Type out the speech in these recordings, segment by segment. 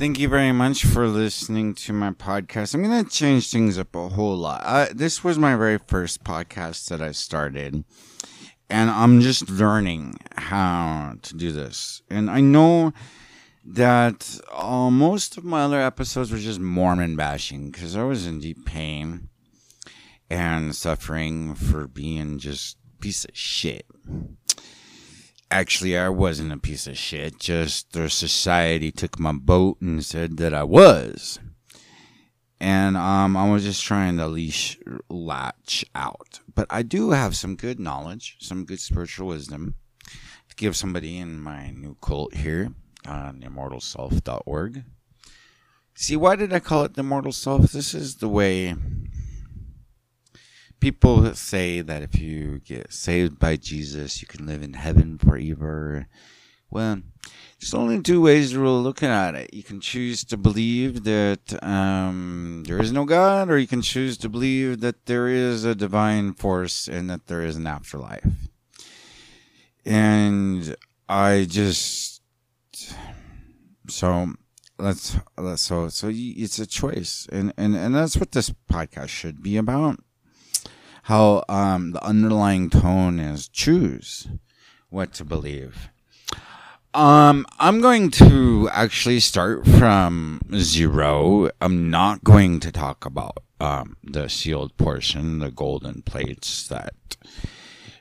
Thank you very much for listening to my podcast. I'm going to change things up a whole lot. This was my very first podcast that I started, and I'm just learning how to do this. And I know that uh, most of my other episodes were just Mormon bashing because I was in deep pain and suffering for being just piece of shit. Actually, I wasn't a piece of shit. Just the society took my boat and said that I was. And um, I was just trying to leash latch out. But I do have some good knowledge, some good spiritual wisdom to give somebody in my new cult here on immortalself.org. See, why did I call it the immortal self? This is the way people say that if you get saved by Jesus, you can live in heaven forever. Well, there's only two ways to really looking at it. You can choose to believe that um, there is no God, or you can choose to believe that there is a divine force and that there is an afterlife. And I just so let's let's so so it's a choice, and and and that's what this podcast should be about how um, the underlying tone is choose what to believe. Um, I'm going to actually start from zero. I'm not going to talk about um, the sealed portion, the golden plates that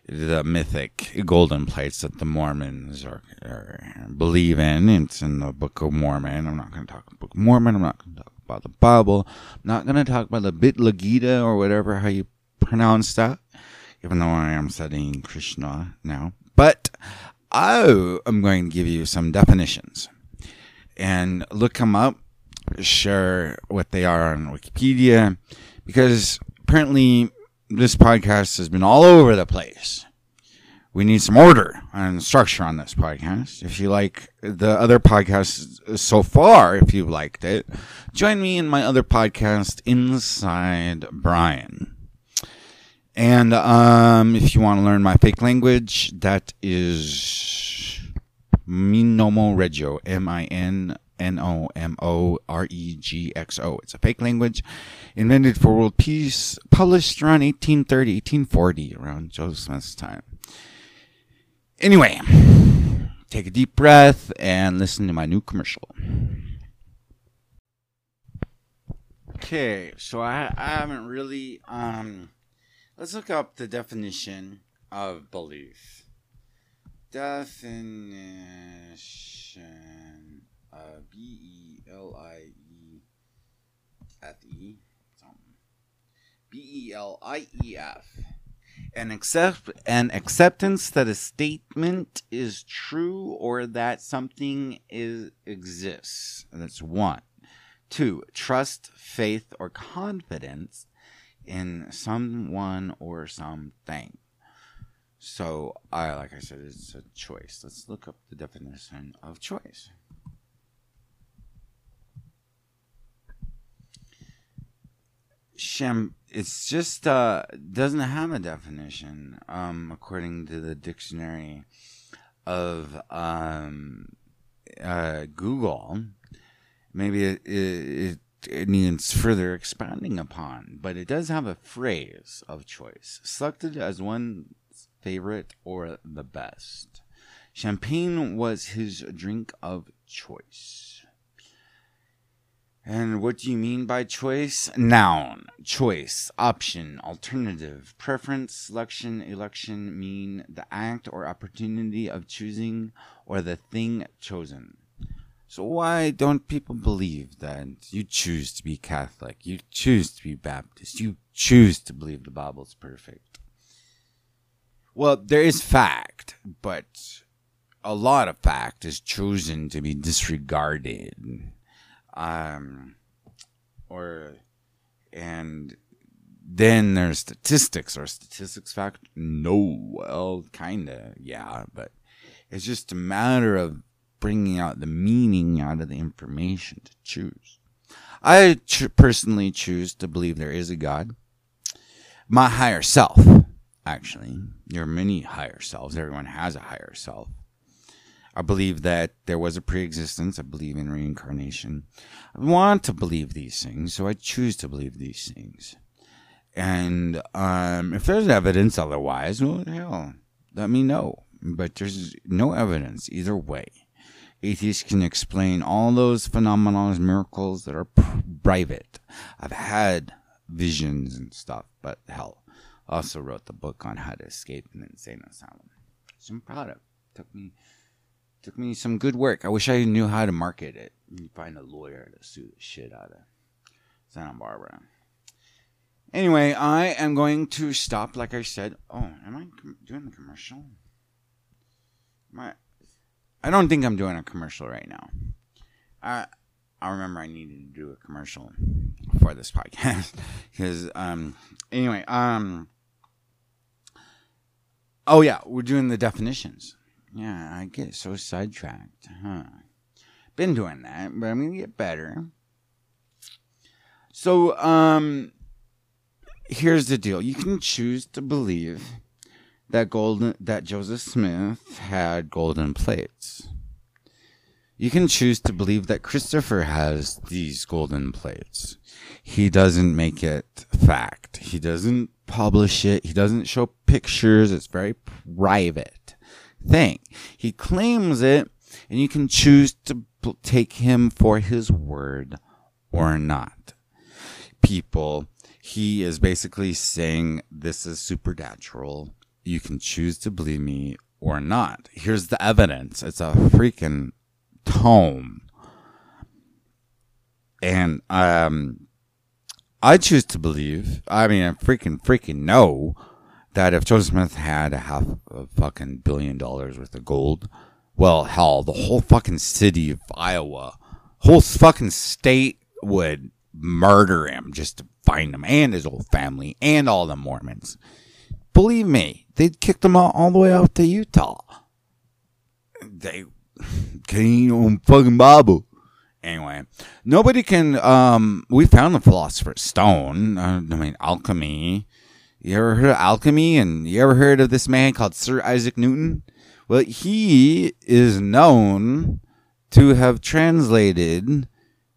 the mythic golden plates that the Mormons are, are, believe in. It's in the Book of Mormon. I'm not going to talk about Book of Mormon. I'm not going to talk about the Bible. I'm not going to talk about the Bhagavad Gita or whatever how you pronounce that, even though I am studying Krishna now. But I am going to give you some definitions and look them up, share what they are on Wikipedia, because apparently this podcast has been all over the place. We need some order and structure on this podcast. If you like the other podcasts so far, if you liked it, join me in my other podcast, Inside Brian. And um, if you want to learn my fake language, that is Minomo Regio, M I N N O M O R E G X O. It's a fake language invented for world peace, published around 1830, 1840, around Joseph Smith's time. Anyway, take a deep breath and listen to my new commercial. Okay, so I, I haven't really um Let's look up the definition of belief. Definition of B E L I E F E B E L I E F. An accept an acceptance that a statement is true or that something is exists. That's one. Two, trust, faith, or confidence in someone or something. So, I like I said, it's a choice. Let's look up the definition of choice. Shem, it's just uh doesn't have a definition um according to the dictionary of um uh Google. Maybe it, it, it needs further expanding upon, but it does have a phrase of choice, selected as one's favorite or the best. Champagne was his drink of choice. And what do you mean by choice? Noun, choice, option, alternative, preference, selection, election mean the act or opportunity of choosing or the thing chosen. So why don't people believe that you choose to be Catholic, you choose to be Baptist, you choose to believe the Bible's perfect? Well, there is fact, but a lot of fact is chosen to be disregarded. Um, or, and then there's statistics. Are statistics fact? No. Well, kinda, yeah, but it's just a matter of bringing out the meaning out of the information to choose. I ch- personally choose to believe there is a God. My higher self, actually. There are many higher selves. Everyone has a higher self. I believe that there was a pre-existence. I believe in reincarnation. I want to believe these things, so I choose to believe these things. And um, if there's evidence otherwise, well, hell, let me know. But there's no evidence either way. Atheists can explain all those phenomena as miracles that are private. I've had visions and stuff, but hell, I also wrote the book on how to escape an insane asylum. So I'm proud of. Took me took me some good work. I wish I knew how to market it. Find a lawyer to sue the shit out of Santa Barbara. Anyway, I am going to stop. Like I said, oh, am I doing the commercial? My, I don't think I'm doing a commercial right now. I I remember I needed to do a commercial for this podcast because um anyway um oh yeah we're doing the definitions. Yeah I get so sidetracked huh. Been doing that but I'm gonna get better. So um here's the deal. You can choose to believe that golden that Joseph Smith had golden plates. You can choose to believe that Christopher has these golden plates. He doesn't make it fact. He doesn't publish it. He doesn't show pictures. It's very private thing. He claims it and you can choose to take him for his word or not. People, he is basically saying this is supernatural you can choose to believe me or not. Here's the evidence. It's a freaking tome. And um I choose to believe, I mean I freaking freaking know that if Joseph Smith had a half a fucking billion dollars worth of gold, well hell, the whole fucking city of Iowa, whole fucking state would murder him just to find him and his whole family and all the Mormons. Believe me, they kicked them all, all the way out to Utah. They can't on fucking Bible. Anyway, nobody can. Um, we found the philosopher's stone. Uh, I mean, alchemy. You ever heard of alchemy? And you ever heard of this man called Sir Isaac Newton? Well, he is known to have translated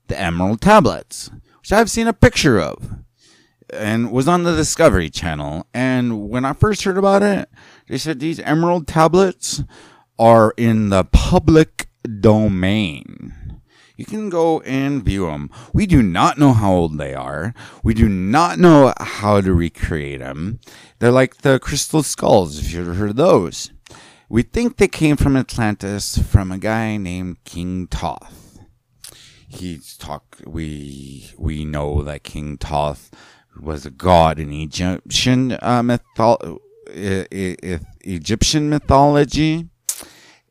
the Emerald Tablets, which I've seen a picture of and was on the Discovery Channel. And when I first heard about it, they said these emerald tablets are in the public domain. You can go and view them. We do not know how old they are. We do not know how to recreate them. They're like the crystal skulls, if you've heard of those. We think they came from Atlantis from a guy named King Thoth. He's talk we we know that King Thoth was a god in Egyptian uh, Egyptian mythology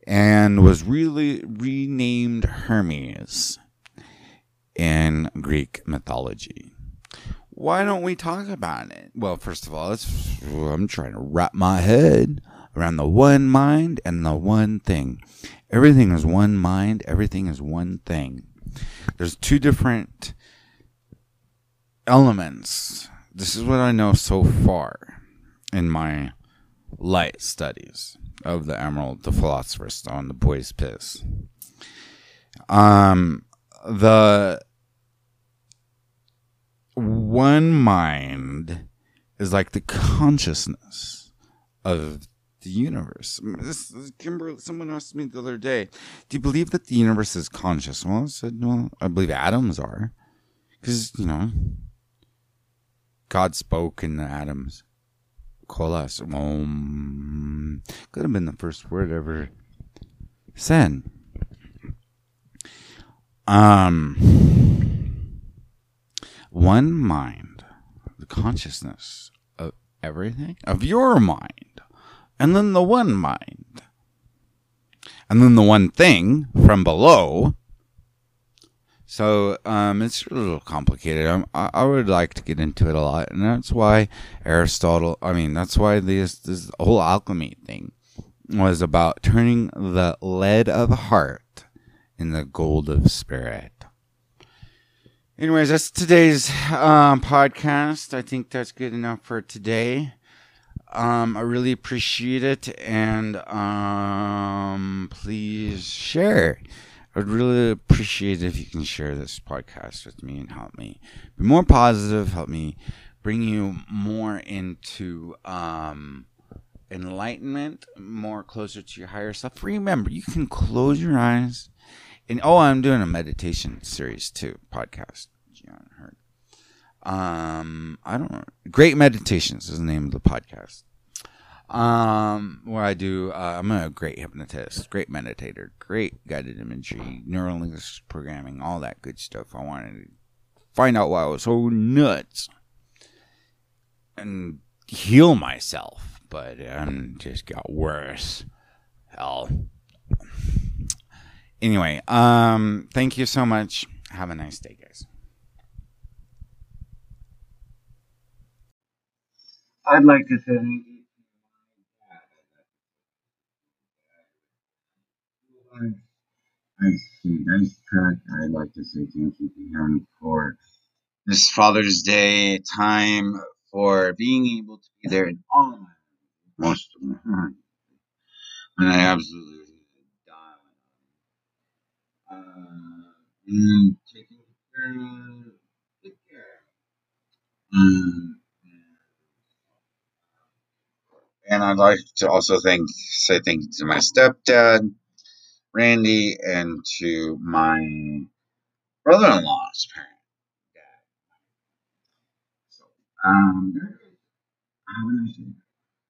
and was really renamed Hermes in Greek mythology. Why don't we talk about it? Well, first of all, I'm trying to wrap my head around the one mind and the one thing. Everything is one mind, everything is one thing. There's two different elements. This is what I know so far in my light studies of the Emerald, the Philosopher's Stone, the Boy's Piss. Um, the one mind is like the consciousness of the universe. This, Kimber, someone asked me the other day, "Do you believe that the universe is conscious?" Well, I said, "Well, I believe atoms are, because you know, God spoke in the atoms. Um, could have been the first word ever said. Um, one mind, the consciousness of everything, of your mind, and then the one mind, and then the one thing from below so um, it's a little complicated. Um, I, I, would like to get into it a lot, and that's why Aristotle. I mean, that's why this this whole alchemy thing was about turning the lead of heart in the gold of spirit. Anyways, that's today's um, podcast. I think that's good enough for today. Um, I really appreciate it, and um, please share. I'd really appreciate it if you can share this podcast with me and help me be more positive, help me bring you more into um, enlightenment, more closer to your higher self. Remember, you can close your eyes. And oh, I'm doing a meditation series too, podcast. Heard. Um, I don't know. Great Meditations is the name of the podcast. Um, where I do, uh, I'm a great hypnotist, great meditator, great guided imagery, neural linguistic programming, all that good stuff. I wanted to find out why I was so nuts and heal myself, but um, just got worse. Hell. Anyway, um, thank you so much. Have a nice day, guys. I'd like to thank you to my dad. I see. Nice track. I'd like to say thank you to him for this Father's Day time, for being able to be there in all my most of my and I absolutely died. Uh, and taking care, take care. Um, and I'd like to also thank say thank you to my stepdad, Randy, and to my brother-in-law's parent, dad. So, um,